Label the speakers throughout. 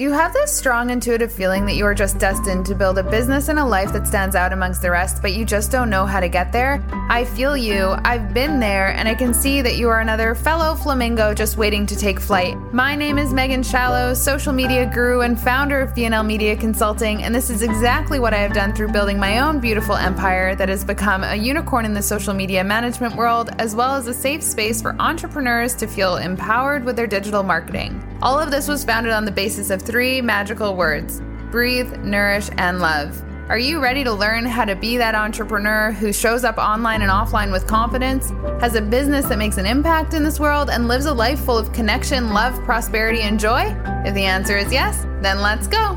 Speaker 1: Do you have this strong intuitive feeling that you are just destined to build a business and a life that stands out amongst the rest, but you just don't know how to get there? I feel you. I've been there, and I can see that you are another fellow flamingo just waiting to take flight. My name is Megan Shallow, social media guru and founder of BNL Media Consulting, and this is exactly what I have done through building my own beautiful empire that has become a unicorn in the social media management world, as well as a safe space for entrepreneurs to feel empowered with their digital marketing. All of this was founded on the basis of three magical words breathe, nourish, and love. Are you ready to learn how to be that entrepreneur who shows up online and offline with confidence, has a business that makes an impact in this world, and lives a life full of connection, love, prosperity, and joy? If the answer is yes, then let's go.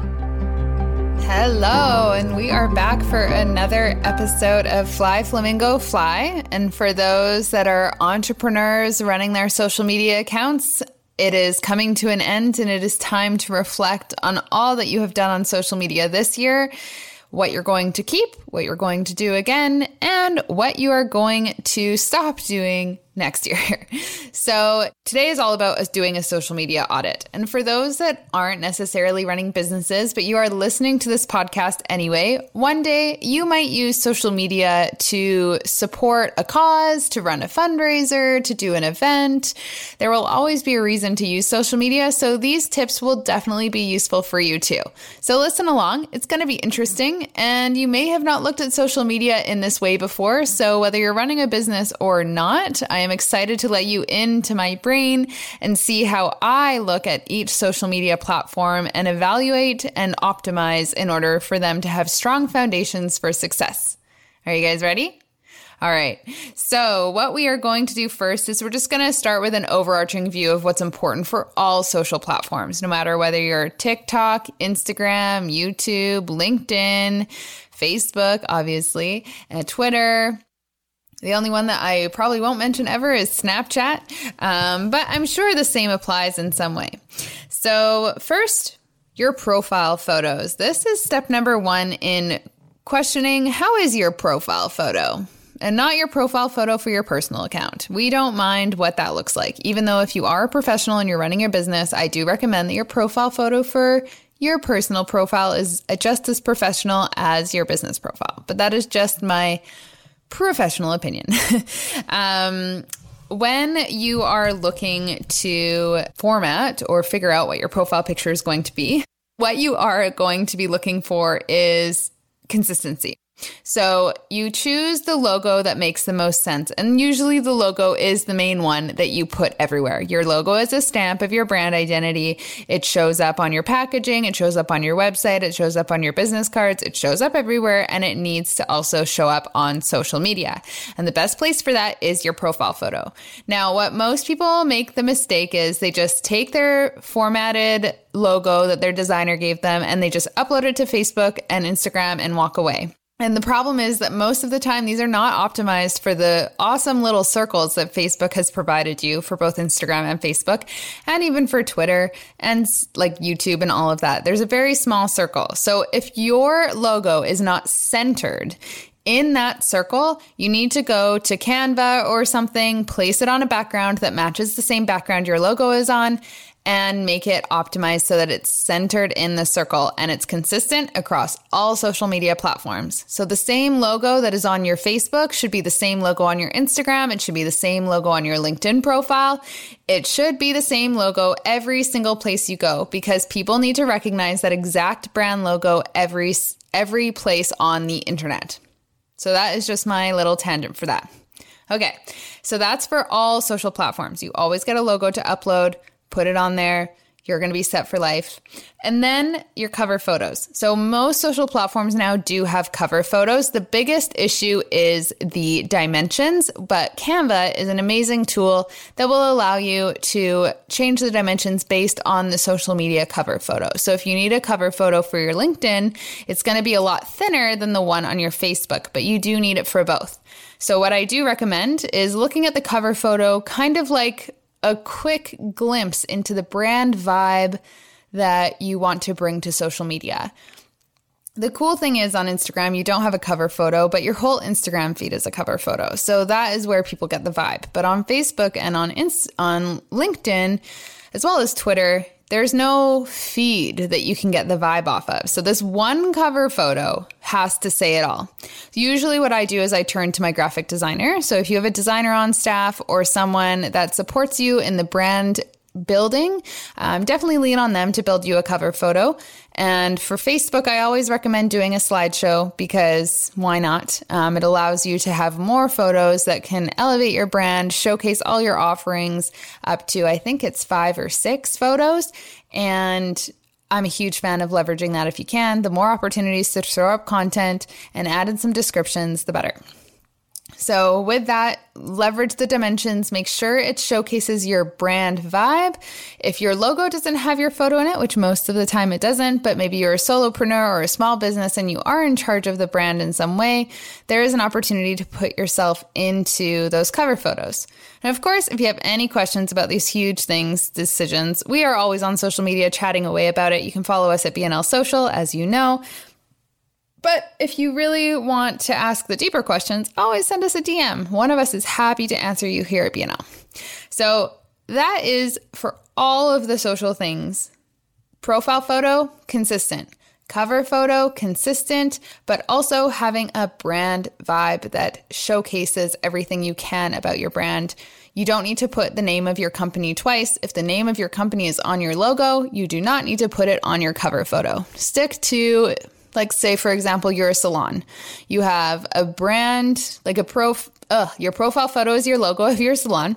Speaker 1: Hello, and we are back for another episode of Fly Flamingo Fly. And for those that are entrepreneurs running their social media accounts, it is coming to an end and it is time to reflect on all that you have done on social media this year, what you're going to keep, what you're going to do again, and what you are going to stop doing next year. So, today is all about us doing a social media audit. And for those that aren't necessarily running businesses, but you are listening to this podcast anyway, one day you might use social media to support a cause, to run a fundraiser, to do an event. There will always be a reason to use social media. So, these tips will definitely be useful for you too. So, listen along. It's going to be interesting. And you may have not looked at social media in this way before. So, whether you're running a business or not, I am excited to let you into my brain and see how I look at each social media platform and evaluate and optimize in order for them to have strong foundations for success. Are you guys ready? All right. So, what we are going to do first is we're just going to start with an overarching view of what's important for all social platforms, no matter whether you're TikTok, Instagram, YouTube, LinkedIn, Facebook, obviously, and Twitter, the only one that I probably won't mention ever is Snapchat, um, but I'm sure the same applies in some way. So, first, your profile photos. This is step number one in questioning how is your profile photo? And not your profile photo for your personal account. We don't mind what that looks like. Even though if you are a professional and you're running your business, I do recommend that your profile photo for your personal profile is just as professional as your business profile. But that is just my professional opinion. um, when you are looking to format or figure out what your profile picture is going to be, what you are going to be looking for is consistency. So you choose the logo that makes the most sense. And usually the logo is the main one that you put everywhere. Your logo is a stamp of your brand identity. It shows up on your packaging. It shows up on your website. It shows up on your business cards. It shows up everywhere and it needs to also show up on social media. And the best place for that is your profile photo. Now, what most people make the mistake is they just take their formatted logo that their designer gave them and they just upload it to Facebook and Instagram and walk away. And the problem is that most of the time, these are not optimized for the awesome little circles that Facebook has provided you for both Instagram and Facebook, and even for Twitter and like YouTube and all of that. There's a very small circle. So if your logo is not centered, in that circle, you need to go to Canva or something, place it on a background that matches the same background your logo is on, and make it optimized so that it's centered in the circle and it's consistent across all social media platforms. So the same logo that is on your Facebook should be the same logo on your Instagram. It should be the same logo on your LinkedIn profile. It should be the same logo every single place you go because people need to recognize that exact brand logo every every place on the internet. So that is just my little tangent for that. Okay. So that's for all social platforms. You always get a logo to upload put it on there. You're going to be set for life. And then your cover photos. So, most social platforms now do have cover photos. The biggest issue is the dimensions, but Canva is an amazing tool that will allow you to change the dimensions based on the social media cover photo. So, if you need a cover photo for your LinkedIn, it's going to be a lot thinner than the one on your Facebook, but you do need it for both. So, what I do recommend is looking at the cover photo kind of like a quick glimpse into the brand vibe that you want to bring to social media. The cool thing is on Instagram, you don't have a cover photo, but your whole Instagram feed is a cover photo. So that is where people get the vibe. But on Facebook and on Inst- on LinkedIn, as well as Twitter, there's no feed that you can get the vibe off of. So this one cover photo has to say it all. Usually what I do is I turn to my graphic designer. So if you have a designer on staff or someone that supports you in the brand building, um, definitely lean on them to build you a cover photo. And for Facebook, I always recommend doing a slideshow because why not? Um, it allows you to have more photos that can elevate your brand, showcase all your offerings up to, I think it's five or six photos. And I'm a huge fan of leveraging that if you can. The more opportunities to throw up content and add in some descriptions, the better. So, with that, leverage the dimensions, make sure it showcases your brand vibe. If your logo doesn't have your photo in it, which most of the time it doesn't, but maybe you're a solopreneur or a small business and you are in charge of the brand in some way, there is an opportunity to put yourself into those cover photos. And of course, if you have any questions about these huge things, decisions, we are always on social media chatting away about it. You can follow us at BNL Social, as you know. But if you really want to ask the deeper questions, always send us a DM. One of us is happy to answer you here at BNL. So that is for all of the social things. Profile photo, consistent. Cover photo, consistent, but also having a brand vibe that showcases everything you can about your brand. You don't need to put the name of your company twice. If the name of your company is on your logo, you do not need to put it on your cover photo. Stick to like, say, for example, you're a salon. You have a brand, like a pro, your profile photo is your logo of your salon.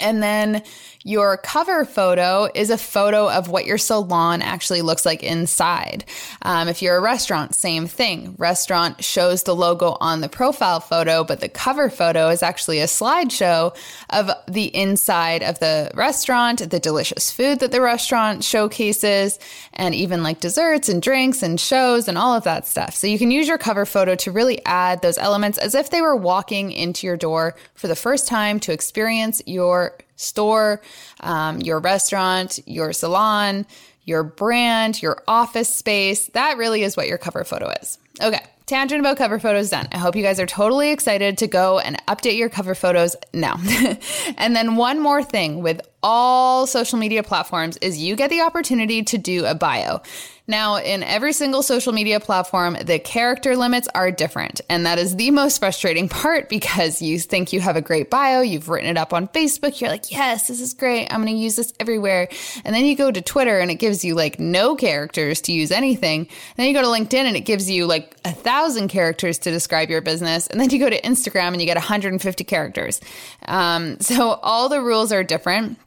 Speaker 1: And then your cover photo is a photo of what your salon actually looks like inside. Um, if you're a restaurant, same thing. Restaurant shows the logo on the profile photo, but the cover photo is actually a slideshow of the inside of the restaurant, the delicious food that the restaurant showcases, and even like desserts and drinks and shows and all of that stuff. So you can use your cover photo to really add those elements as if they were walking into your door for the first time to experience your store, um, your restaurant, your salon, your brand, your office space. That really is what your cover photo is. Okay. Tangent about cover photos done. I hope you guys are totally excited to go and update your cover photos now. and then, one more thing with all social media platforms is you get the opportunity to do a bio. Now, in every single social media platform, the character limits are different. And that is the most frustrating part because you think you have a great bio, you've written it up on Facebook, you're like, yes, this is great. I'm going to use this everywhere. And then you go to Twitter and it gives you like no characters to use anything. And then you go to LinkedIn and it gives you like a thousand characters to describe your business. And then you go to Instagram and you get 150 characters. Um, so all the rules are different.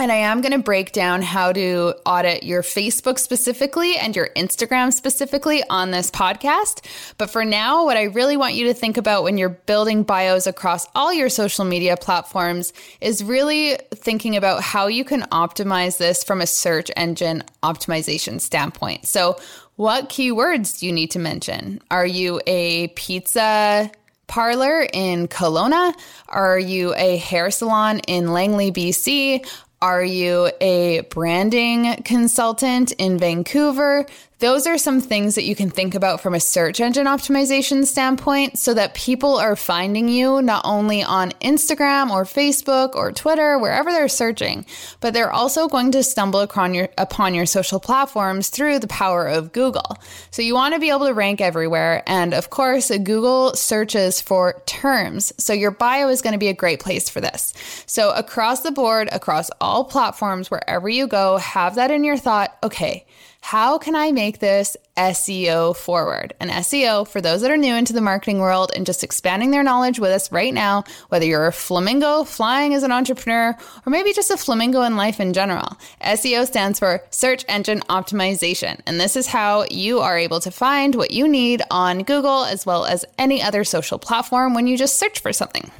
Speaker 1: And I am going to break down how to audit your Facebook specifically and your Instagram specifically on this podcast. But for now, what I really want you to think about when you're building bios across all your social media platforms is really thinking about how you can optimize this from a search engine optimization standpoint. So, what keywords do you need to mention? Are you a pizza parlor in Kelowna? Are you a hair salon in Langley, BC? Are you a branding consultant in Vancouver? Those are some things that you can think about from a search engine optimization standpoint so that people are finding you not only on Instagram or Facebook or Twitter, wherever they're searching, but they're also going to stumble upon your, upon your social platforms through the power of Google. So you want to be able to rank everywhere. And of course, Google searches for terms. So your bio is going to be a great place for this. So across the board, across all platforms, wherever you go, have that in your thought. Okay how can I make this SEO forward? And SEO, for those that are new into the marketing world and just expanding their knowledge with us right now, whether you're a flamingo flying as an entrepreneur or maybe just a flamingo in life in general, SEO stands for search engine optimization. And this is how you are able to find what you need on Google as well as any other social platform when you just search for something.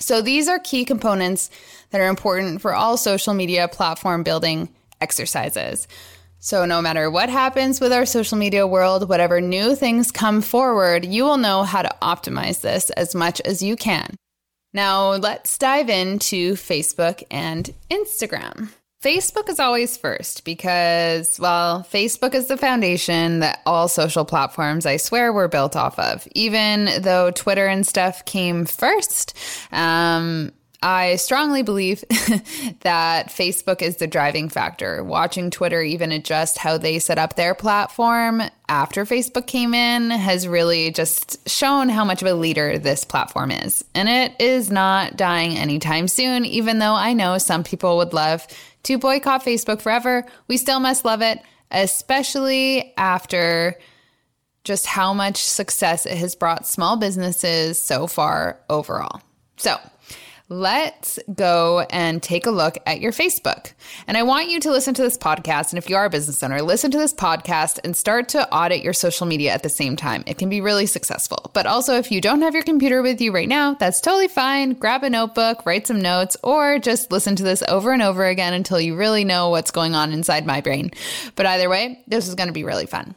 Speaker 1: So these are key components that are important for all social media platform building exercises. So, no matter what happens with our social media world, whatever new things come forward, you will know how to optimize this as much as you can. Now, let's dive into Facebook and Instagram. Facebook is always first because, well, Facebook is the foundation that all social platforms, I swear, were built off of. Even though Twitter and stuff came first, um, I strongly believe that Facebook is the driving factor. Watching Twitter even adjust how they set up their platform after Facebook came in has really just shown how much of a leader this platform is. And it is not dying anytime soon, even though I know some people would love to boycott Facebook forever. We still must love it, especially after just how much success it has brought small businesses so far overall. So, let's go and take a look at your Facebook. And I want you to listen to this podcast. And if you are a business owner, listen to this podcast and start to audit your social media at the same time. It can be really successful. But also, if you don't have your computer with you right now, that's totally fine. Grab a notebook, write some notes, or just listen to this over and over again until you really know what's going on inside my brain. But either way, this is going to be really fun.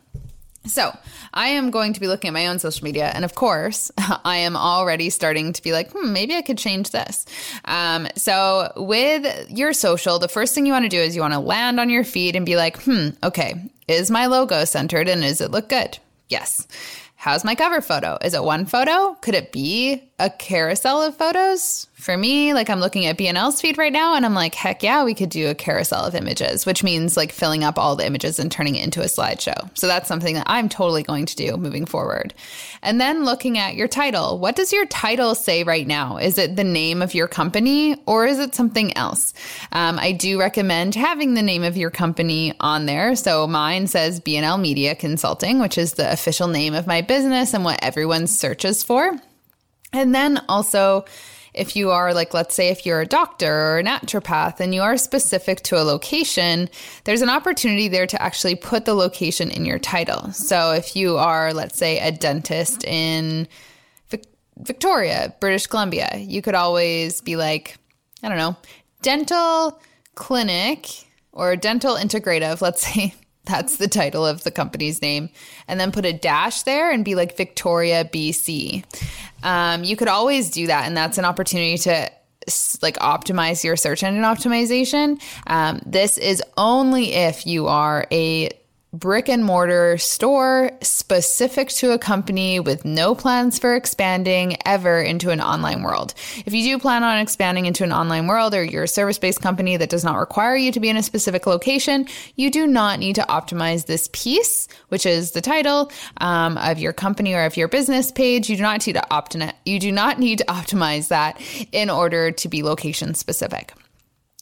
Speaker 1: So, I am going to be looking at my own social media. And of course, I am already starting to be like, hmm, maybe I could change this. Um, so, with your social, the first thing you want to do is you want to land on your feed and be like, hmm, okay, is my logo centered and does it look good? Yes. How's my cover photo? Is it one photo? Could it be a carousel of photos? For me, like I'm looking at BNL's feed right now and I'm like, heck yeah, we could do a carousel of images, which means like filling up all the images and turning it into a slideshow. So that's something that I'm totally going to do moving forward. And then looking at your title. What does your title say right now? Is it the name of your company or is it something else? Um, I do recommend having the name of your company on there. So mine says BNL Media Consulting, which is the official name of my business and what everyone searches for. And then also, if you are like, let's say, if you're a doctor or a naturopath and you are specific to a location, there's an opportunity there to actually put the location in your title. So if you are, let's say, a dentist in Vic- Victoria, British Columbia, you could always be like, I don't know, dental clinic or dental integrative, let's say that's the title of the company's name. And then put a dash there and be like Victoria, BC. Um, you could always do that. And that's an opportunity to like optimize your search engine optimization. Um, this is only if you are a brick and mortar store specific to a company with no plans for expanding ever into an online world. If you do plan on expanding into an online world or you're a service based company that does not require you to be in a specific location, you do not need to optimize this piece, which is the title um, of your company or of your business page. You do not need to opt- you do not need to optimize that in order to be location specific.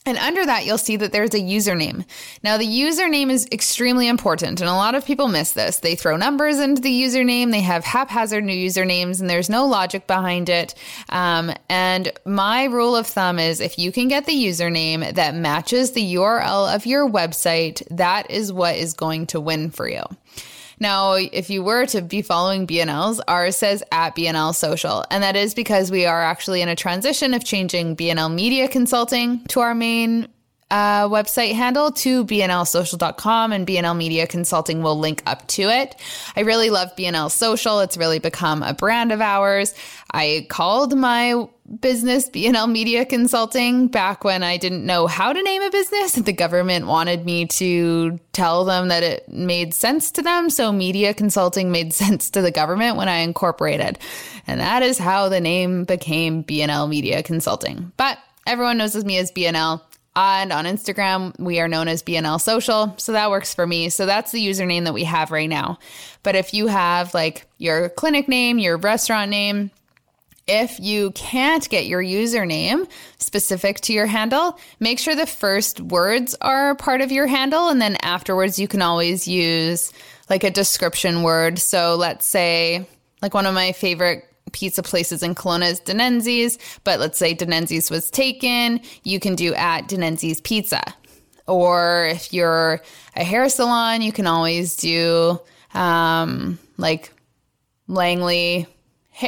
Speaker 1: And under that, you'll see that there's a username. Now, the username is extremely important, and a lot of people miss this. They throw numbers into the username, they have haphazard new usernames, and there's no logic behind it. Um, and my rule of thumb is if you can get the username that matches the URL of your website, that is what is going to win for you. Now, if you were to be following BNL's, ours says at BNL Social. And that is because we are actually in a transition of changing BNL Media Consulting to our main uh, website handle to bnlsocial.com and BNL Media Consulting will link up to it. I really love BNL Social. It's really become a brand of ours. I called my business BNL Media Consulting back when I didn't know how to name a business. The government wanted me to tell them that it made sense to them. So media consulting made sense to the government when I incorporated. And that is how the name became BNL Media Consulting. But everyone knows me as BNL. And on Instagram, we are known as BNL Social. So that works for me. So that's the username that we have right now. But if you have like your clinic name, your restaurant name, if you can't get your username specific to your handle, make sure the first words are part of your handle. And then afterwards, you can always use like a description word. So let's say, like one of my favorite pizza places in Kelowna is Denenzi's, but let's say Denenzi's was taken, you can do at Denenzi's Pizza. Or if you're a hair salon, you can always do um, like Langley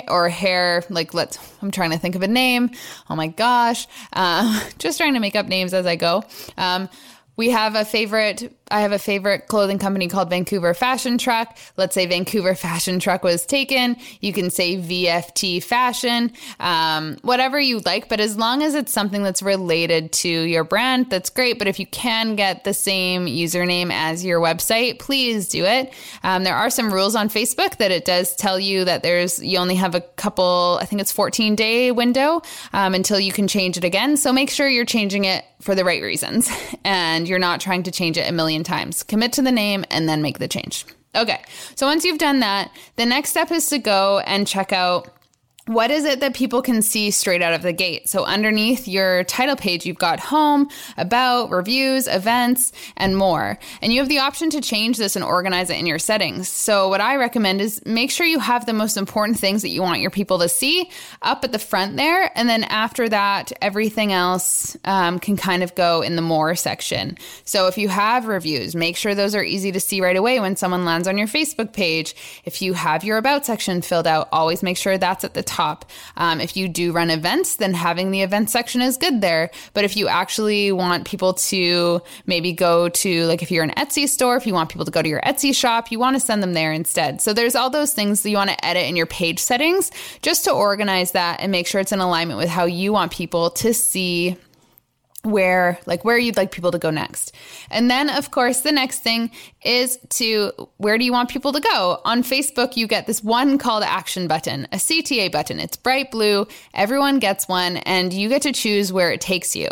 Speaker 1: or hair like let's i'm trying to think of a name. Oh my gosh. Uh, just trying to make up names as i go. Um, we have a favorite I have a favorite clothing company called Vancouver Fashion Truck. Let's say Vancouver Fashion Truck was taken. You can say VFT Fashion, um, whatever you like. But as long as it's something that's related to your brand, that's great. But if you can get the same username as your website, please do it. Um, there are some rules on Facebook that it does tell you that there's you only have a couple. I think it's 14 day window um, until you can change it again. So make sure you're changing it for the right reasons and you're not trying to change it a million times. Commit to the name and then make the change. Okay, so once you've done that, the next step is to go and check out what is it that people can see straight out of the gate? So, underneath your title page, you've got home, about, reviews, events, and more. And you have the option to change this and organize it in your settings. So, what I recommend is make sure you have the most important things that you want your people to see up at the front there. And then after that, everything else um, can kind of go in the more section. So, if you have reviews, make sure those are easy to see right away when someone lands on your Facebook page. If you have your about section filled out, always make sure that's at the top top. Um, if you do run events, then having the event section is good there. But if you actually want people to maybe go to, like if you're an Etsy store, if you want people to go to your Etsy shop, you want to send them there instead. So there's all those things that you want to edit in your page settings just to organize that and make sure it's in alignment with how you want people to see where like where you'd like people to go next. And then of course the next thing is to where do you want people to go? On Facebook you get this one call to action button, a CTA button. It's bright blue, everyone gets one and you get to choose where it takes you.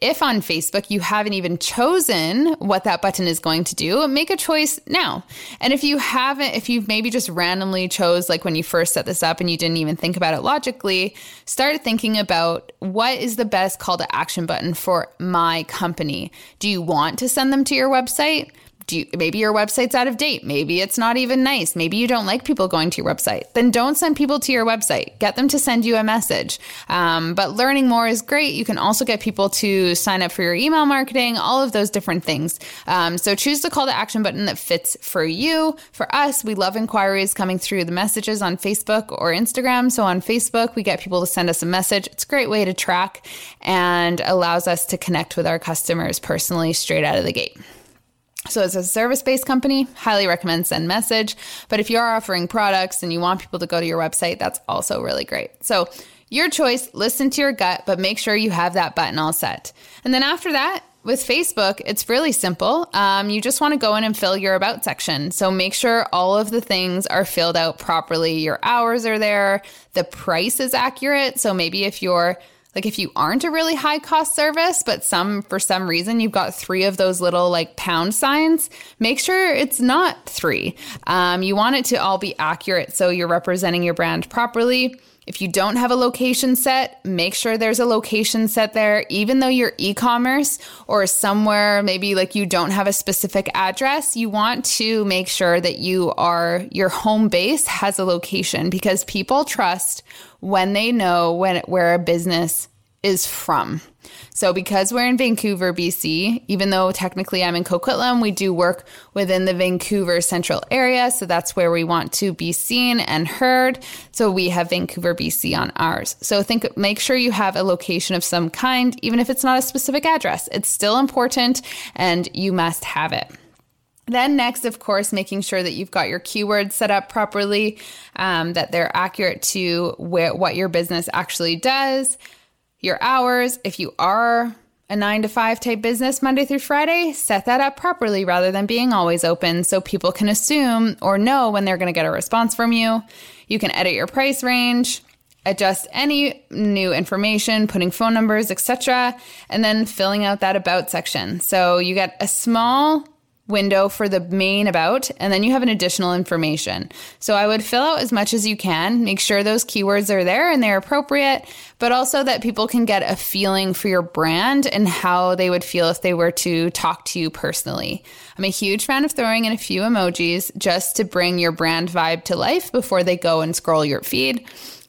Speaker 1: If on Facebook you haven't even chosen what that button is going to do, make a choice now. And if you haven't, if you've maybe just randomly chose, like when you first set this up and you didn't even think about it logically, start thinking about what is the best call to action button for my company. Do you want to send them to your website? Do you, maybe your website's out of date. Maybe it's not even nice. Maybe you don't like people going to your website. Then don't send people to your website. Get them to send you a message. Um, but learning more is great. You can also get people to sign up for your email marketing, all of those different things. Um, so choose the call to action button that fits for you. For us, we love inquiries coming through the messages on Facebook or Instagram. So on Facebook, we get people to send us a message. It's a great way to track and allows us to connect with our customers personally straight out of the gate. So, as a service based company, highly recommend send message. But if you are offering products and you want people to go to your website, that's also really great. So, your choice, listen to your gut, but make sure you have that button all set. And then after that, with Facebook, it's really simple. Um, you just want to go in and fill your about section. So make sure all of the things are filled out properly. Your hours are there, the price is accurate. So maybe if you're like if you aren't a really high cost service, but some for some reason you've got three of those little like pound signs, make sure it's not three. Um, you want it to all be accurate so you're representing your brand properly. If you don't have a location set, make sure there's a location set there, even though you're e commerce or somewhere maybe like you don't have a specific address. You want to make sure that you are, your home base has a location because people trust when they know when, where a business is from. So, because we're in Vancouver, BC, even though technically I'm in Coquitlam, we do work within the Vancouver central area. So, that's where we want to be seen and heard. So, we have Vancouver, BC on ours. So, think, make sure you have a location of some kind, even if it's not a specific address. It's still important and you must have it. Then, next, of course, making sure that you've got your keywords set up properly, um, that they're accurate to what your business actually does your hours. If you are a nine to five type business Monday through Friday, set that up properly rather than being always open so people can assume or know when they're going to get a response from you. You can edit your price range, adjust any new information, putting phone numbers, etc., and then filling out that about section. So you get a small window for the main about, and then you have an additional information. So I would fill out as much as you can, make sure those keywords are there and they're appropriate, but also that people can get a feeling for your brand and how they would feel if they were to talk to you personally. I'm a huge fan of throwing in a few emojis just to bring your brand vibe to life before they go and scroll your feed.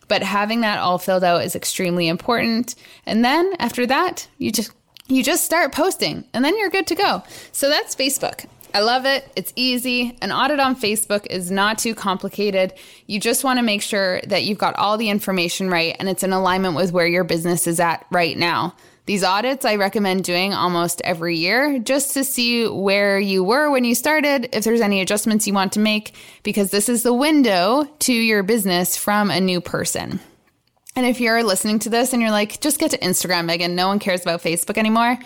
Speaker 1: But having that all filled out is extremely important. And then after that, you just you just start posting and then you're good to go. So that's Facebook. I love it. It's easy. An audit on Facebook is not too complicated. You just want to make sure that you've got all the information right and it's in alignment with where your business is at right now. These audits I recommend doing almost every year just to see where you were when you started, if there's any adjustments you want to make, because this is the window to your business from a new person. And if you're listening to this and you're like, just get to Instagram, Megan, no one cares about Facebook anymore,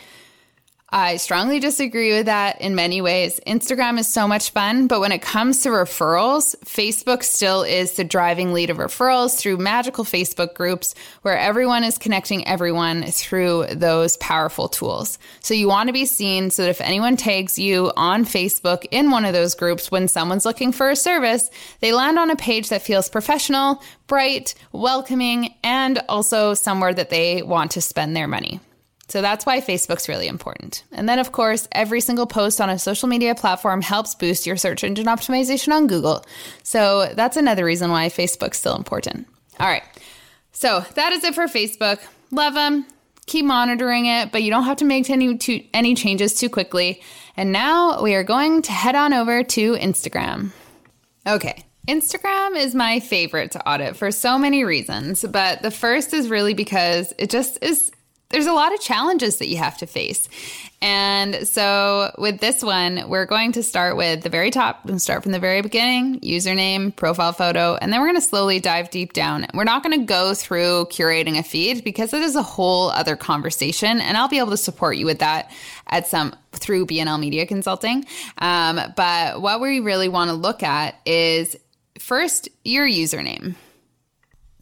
Speaker 1: I strongly disagree with that in many ways. Instagram is so much fun, but when it comes to referrals, Facebook still is the driving lead of referrals through magical Facebook groups where everyone is connecting everyone through those powerful tools. So you want to be seen so that if anyone tags you on Facebook in one of those groups when someone's looking for a service, they land on a page that feels professional, bright, welcoming, and also somewhere that they want to spend their money. So that's why Facebook's really important. And then, of course, every single post on a social media platform helps boost your search engine optimization on Google. So that's another reason why Facebook's still important. All right. So that is it for Facebook. Love them. Keep monitoring it, but you don't have to make any, too, any changes too quickly. And now we are going to head on over to Instagram. Okay. Instagram is my favorite to audit for so many reasons, but the first is really because it just is there's a lot of challenges that you have to face. And so with this one, we're going to start with the very top. We'll start from the very beginning, username, profile photo, and then we're going to slowly dive deep down. We're not going to go through curating a feed because it is a whole other conversation, and I'll be able to support you with that at some through BNL Media Consulting. Um, but what we really want to look at is first your username.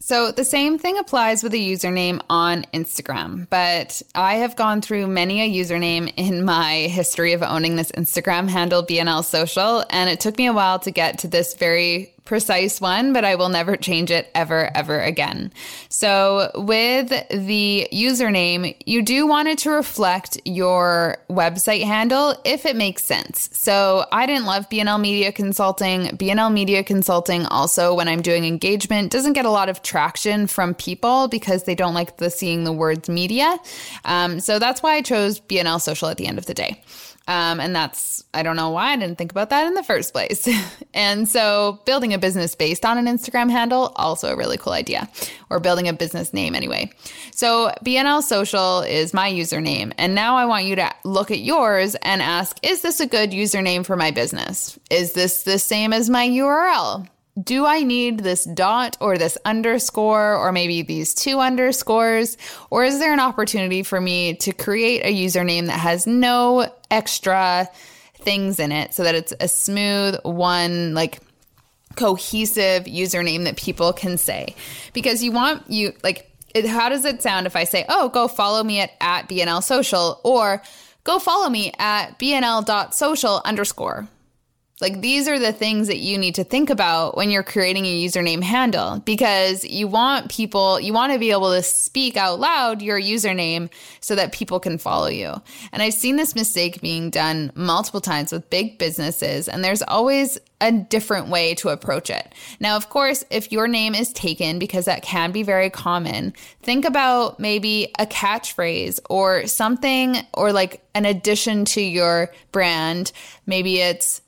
Speaker 1: So the same thing applies with a username on Instagram, but I have gone through many a username in my history of owning this Instagram handle, BNL Social, and it took me a while to get to this very precise one, but I will never change it ever, ever again. So with the username, you do want it to reflect your website handle if it makes sense. So I didn't love BNL Media Consulting. BNL Media Consulting also, when I'm doing engagement, doesn't get a lot of traction from people because they don't like the seeing the words media. Um, so that's why I chose BNL Social at the end of the day. Um, and that's, I don't know why I didn't think about that in the first place. and so building a business based on an Instagram handle, also a really cool idea, or building a business name anyway. So BNL Social is my username. And now I want you to look at yours and ask, is this a good username for my business? Is this the same as my URL? Do I need this dot or this underscore or maybe these two underscores? Or is there an opportunity for me to create a username that has no extra things in it so that it's a smooth one, like cohesive username that people can say? Because you want you, like, it, how does it sound if I say, oh, go follow me at, at BNL social or go follow me at BNL.social underscore? Like these are the things that you need to think about when you're creating a username handle because you want people, you want to be able to speak out loud your username so that people can follow you. And I've seen this mistake being done multiple times with big businesses, and there's always a different way to approach it. Now, of course, if your name is taken, because that can be very common, think about maybe a catchphrase or something or like an addition to your brand. Maybe it's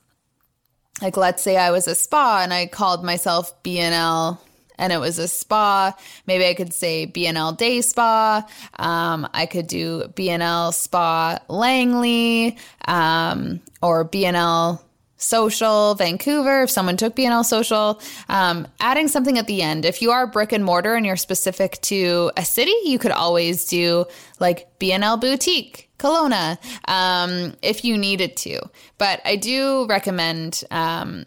Speaker 1: like let's say I was a spa and I called myself BNL and it was a spa. Maybe I could say BNL Day Spa. Um, I could do BNL Spa Langley um, or BNL Social Vancouver. If someone took BNL Social, um, adding something at the end. If you are brick and mortar and you're specific to a city, you could always do like BNL Boutique Kelowna um, if you needed to. But I do recommend um,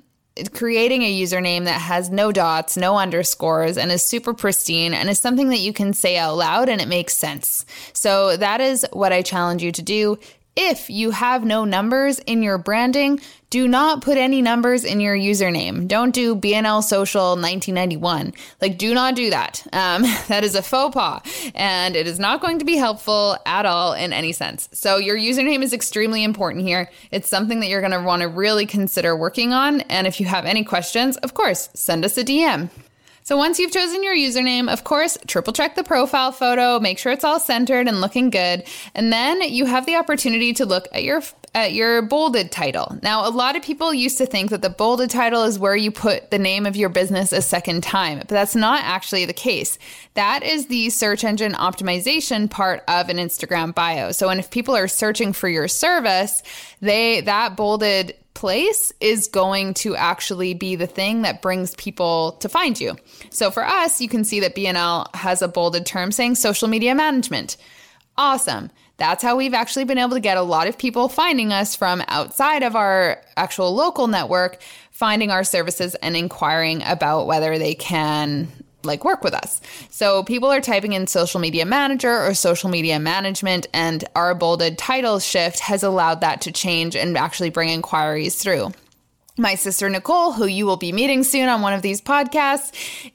Speaker 1: creating a username that has no dots, no underscores, and is super pristine and is something that you can say out loud and it makes sense. So that is what I challenge you to do. If you have no numbers in your branding, do not put any numbers in your username. Don't do BNL Social 1991. Like, do not do that. Um, that is a faux pas, and it is not going to be helpful at all in any sense. So, your username is extremely important here. It's something that you're going to want to really consider working on. And if you have any questions, of course, send us a DM. So once you've chosen your username, of course, triple check the profile photo, make sure it's all centered and looking good. And then you have the opportunity to look at your at your bolded title. Now, a lot of people used to think that the bolded title is where you put the name of your business a second time, but that's not actually the case. That is the search engine optimization part of an Instagram bio. So, and if people are searching for your service, they that bolded place is going to actually be the thing that brings people to find you. So for us, you can see that BNL has a bolded term saying social media management. Awesome. That's how we've actually been able to get a lot of people finding us from outside of our actual local network, finding our services and inquiring about whether they can like work with us. So people are typing in social media manager or social media management and our bolded title shift has allowed that to change and actually bring inquiries through my sister Nicole, who you will be meeting soon on one of these podcasts,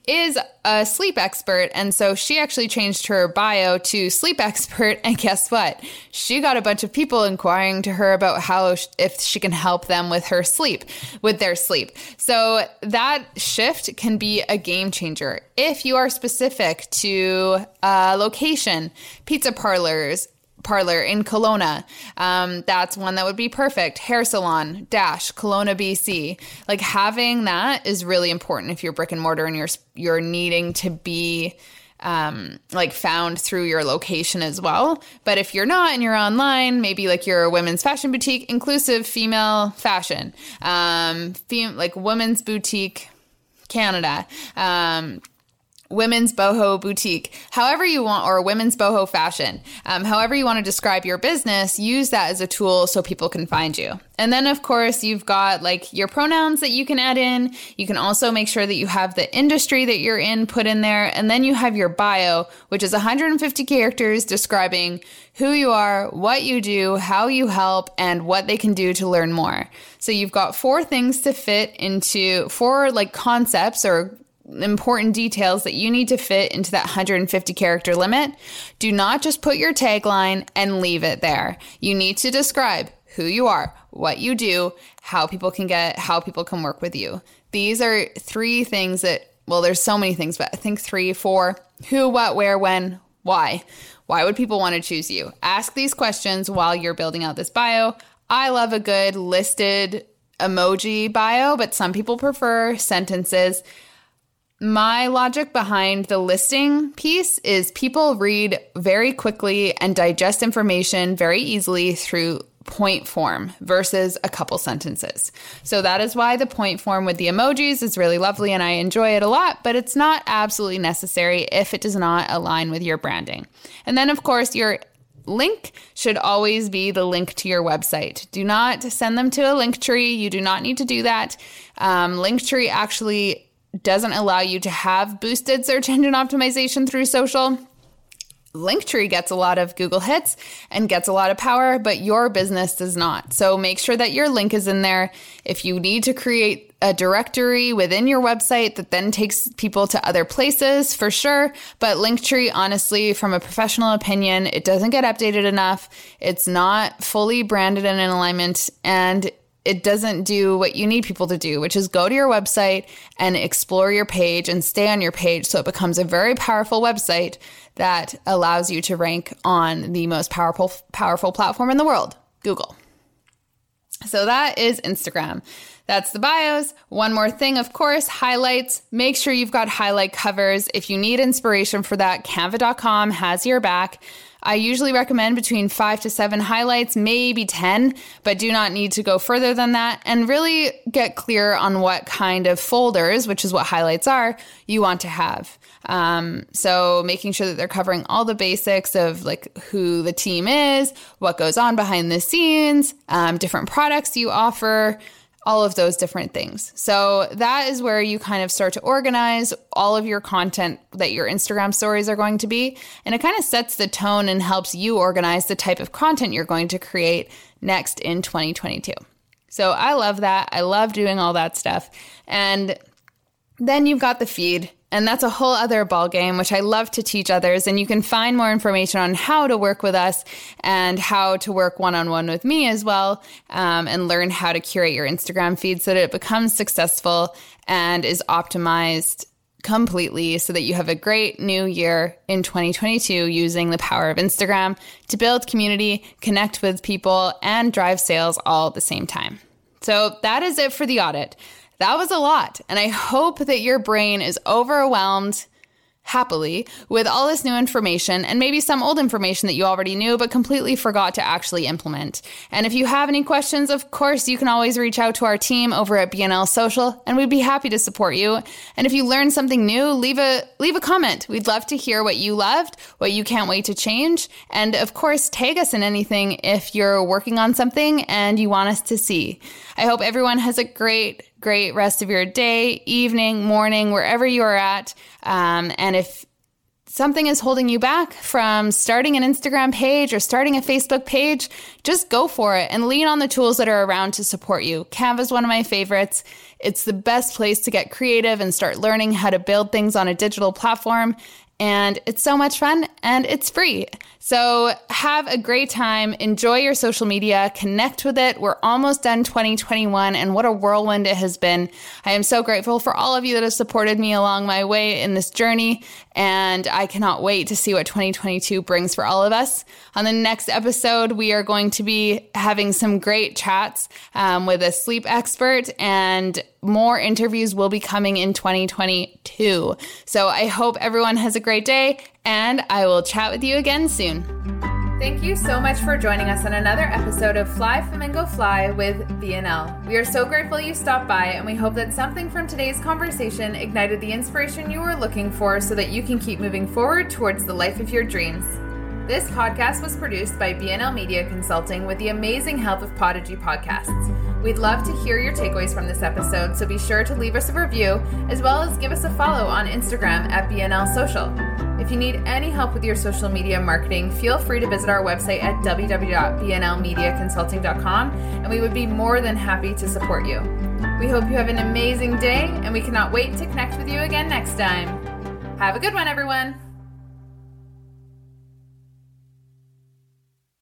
Speaker 1: is a sleep expert. And so she actually changed her bio to sleep expert. And guess what? She got a bunch of people inquiring to her about how, if she can help them with her sleep, with their sleep. So that shift can be a game changer. If you are specific to a location, pizza parlors, parlor in Kelowna. Um, that's one that would be perfect. Hair salon, dash, Kelowna, BC. Like having that is really important if you're brick and mortar and you're you're needing to be um, like found through your location as well. But if you're not and you're online, maybe like you're a women's fashion boutique, inclusive female fashion, um, fem- like women's boutique Canada. Um, women's boho boutique, however you want, or women's boho fashion, um, however you want to describe your business, use that as a tool so people can find you. And then, of course, you've got like your pronouns that you can add in. You can also make sure that you have the industry that you're in put in there. And then you have your bio, which is 150 characters describing who you are, what you do, how you help, and what they can do to learn more. So you've got four things to fit into four like concepts or important details that you need to fit into that 150 character limit. Do not just put your tagline and leave it there. You need to describe who you are, what you do, how people can get, how people can work with you. These are three things that, well, there's so many things, but I think three, four who, what, where, when, why. Why would people want to choose you? Ask these questions while you're building out this bio. I love a good listed emoji bio, but some people prefer sentences. My logic behind the listing piece is people read very quickly and digest information very easily through point form versus a couple sentences. So that is why the point form with the emojis is really lovely and I enjoy it a lot, but it's not absolutely necessary if it does not align with your branding. And then, of course, your link should always be the link to your website. Do not send them to a link tree. You do not need to do that. Um, Linktree actually doesn't allow you to have boosted search engine optimization through social. Linktree gets a lot of Google hits and gets a lot of power, but your business does not. So make sure that your link is in there. If you need to create a directory within your website that then takes people to other places, for sure. But Linktree, honestly, from a professional opinion, it doesn't get updated enough. It's not fully branded and in alignment. And it doesn't do what you need people to do, which is go to your website and explore your page and stay on your page so it becomes a very powerful website that allows you to rank on the most powerful powerful platform in the world, Google. So that is Instagram. That's the bios. One more thing, of course, highlights. Make sure you've got highlight covers. If you need inspiration for that, canva.com has your back. I usually recommend between five to seven highlights, maybe 10, but do not need to go further than that. And really get clear on what kind of folders, which is what highlights are, you want to have. Um, so making sure that they're covering all the basics of like who the team is, what goes on behind the scenes, um, different products you offer, all of those different things. So that is where you kind of start to organize all of your content that your Instagram stories are going to be. And it kind of sets the tone and helps you organize the type of content you're going to create next in 2022. So I love that. I love doing all that stuff. And then you've got the feed. And that's a whole other ball game, which I love to teach others. And you can find more information on how to work with us and how to work one on one with me as well, um, and learn how to curate your Instagram feed so that it becomes successful and is optimized completely so that you have a great new year in 2022 using the power of Instagram to build community, connect with people, and drive sales all at the same time. So that is it for the audit. That was a lot, and I hope that your brain is overwhelmed happily with all this new information and maybe some old information that you already knew but completely forgot to actually implement. And if you have any questions, of course, you can always reach out to our team over at BNL Social and we'd be happy to support you. And if you learned something new, leave a leave a comment. We'd love to hear what you loved, what you can't wait to change, and of course, tag us in anything if you're working on something and you want us to see. I hope everyone has a great great rest of your day, evening, morning, wherever you are at. Um, and if something is holding you back from starting an Instagram page or starting a Facebook page, just go for it and lean on the tools that are around to support you. Canva is one of my favorites. It's the best place to get creative and start learning how to build things on a digital platform. And it's so much fun and it's free. So have a great time. Enjoy your social media. Connect with it. We're almost done 2021 and what a whirlwind it has been. I am so grateful for all of you that have supported me along my way in this journey. And I cannot wait to see what 2022 brings for all of us. On the next episode, we are going to be having some great chats um, with a sleep expert and more interviews will be coming in 2022. So I hope everyone has a great day and I will chat with you again soon. Thank you so much for joining us on another episode of Fly Flamingo Fly with BNL. We are so grateful you stopped by, and we hope that something from today's conversation ignited the inspiration you were looking for so that you can keep moving forward towards the life of your dreams. This podcast was produced by BNL Media Consulting with the amazing help of Podigy Podcasts. We'd love to hear your takeaways from this episode, so be sure to leave us a review as well as give us a follow on Instagram at BNL Social. If you need any help with your social media marketing, feel free to visit our website at www.bnlmediaconsulting.com and we would be more than happy to support you. We hope you have an amazing day and we cannot wait to connect with you again next time. Have a good one, everyone.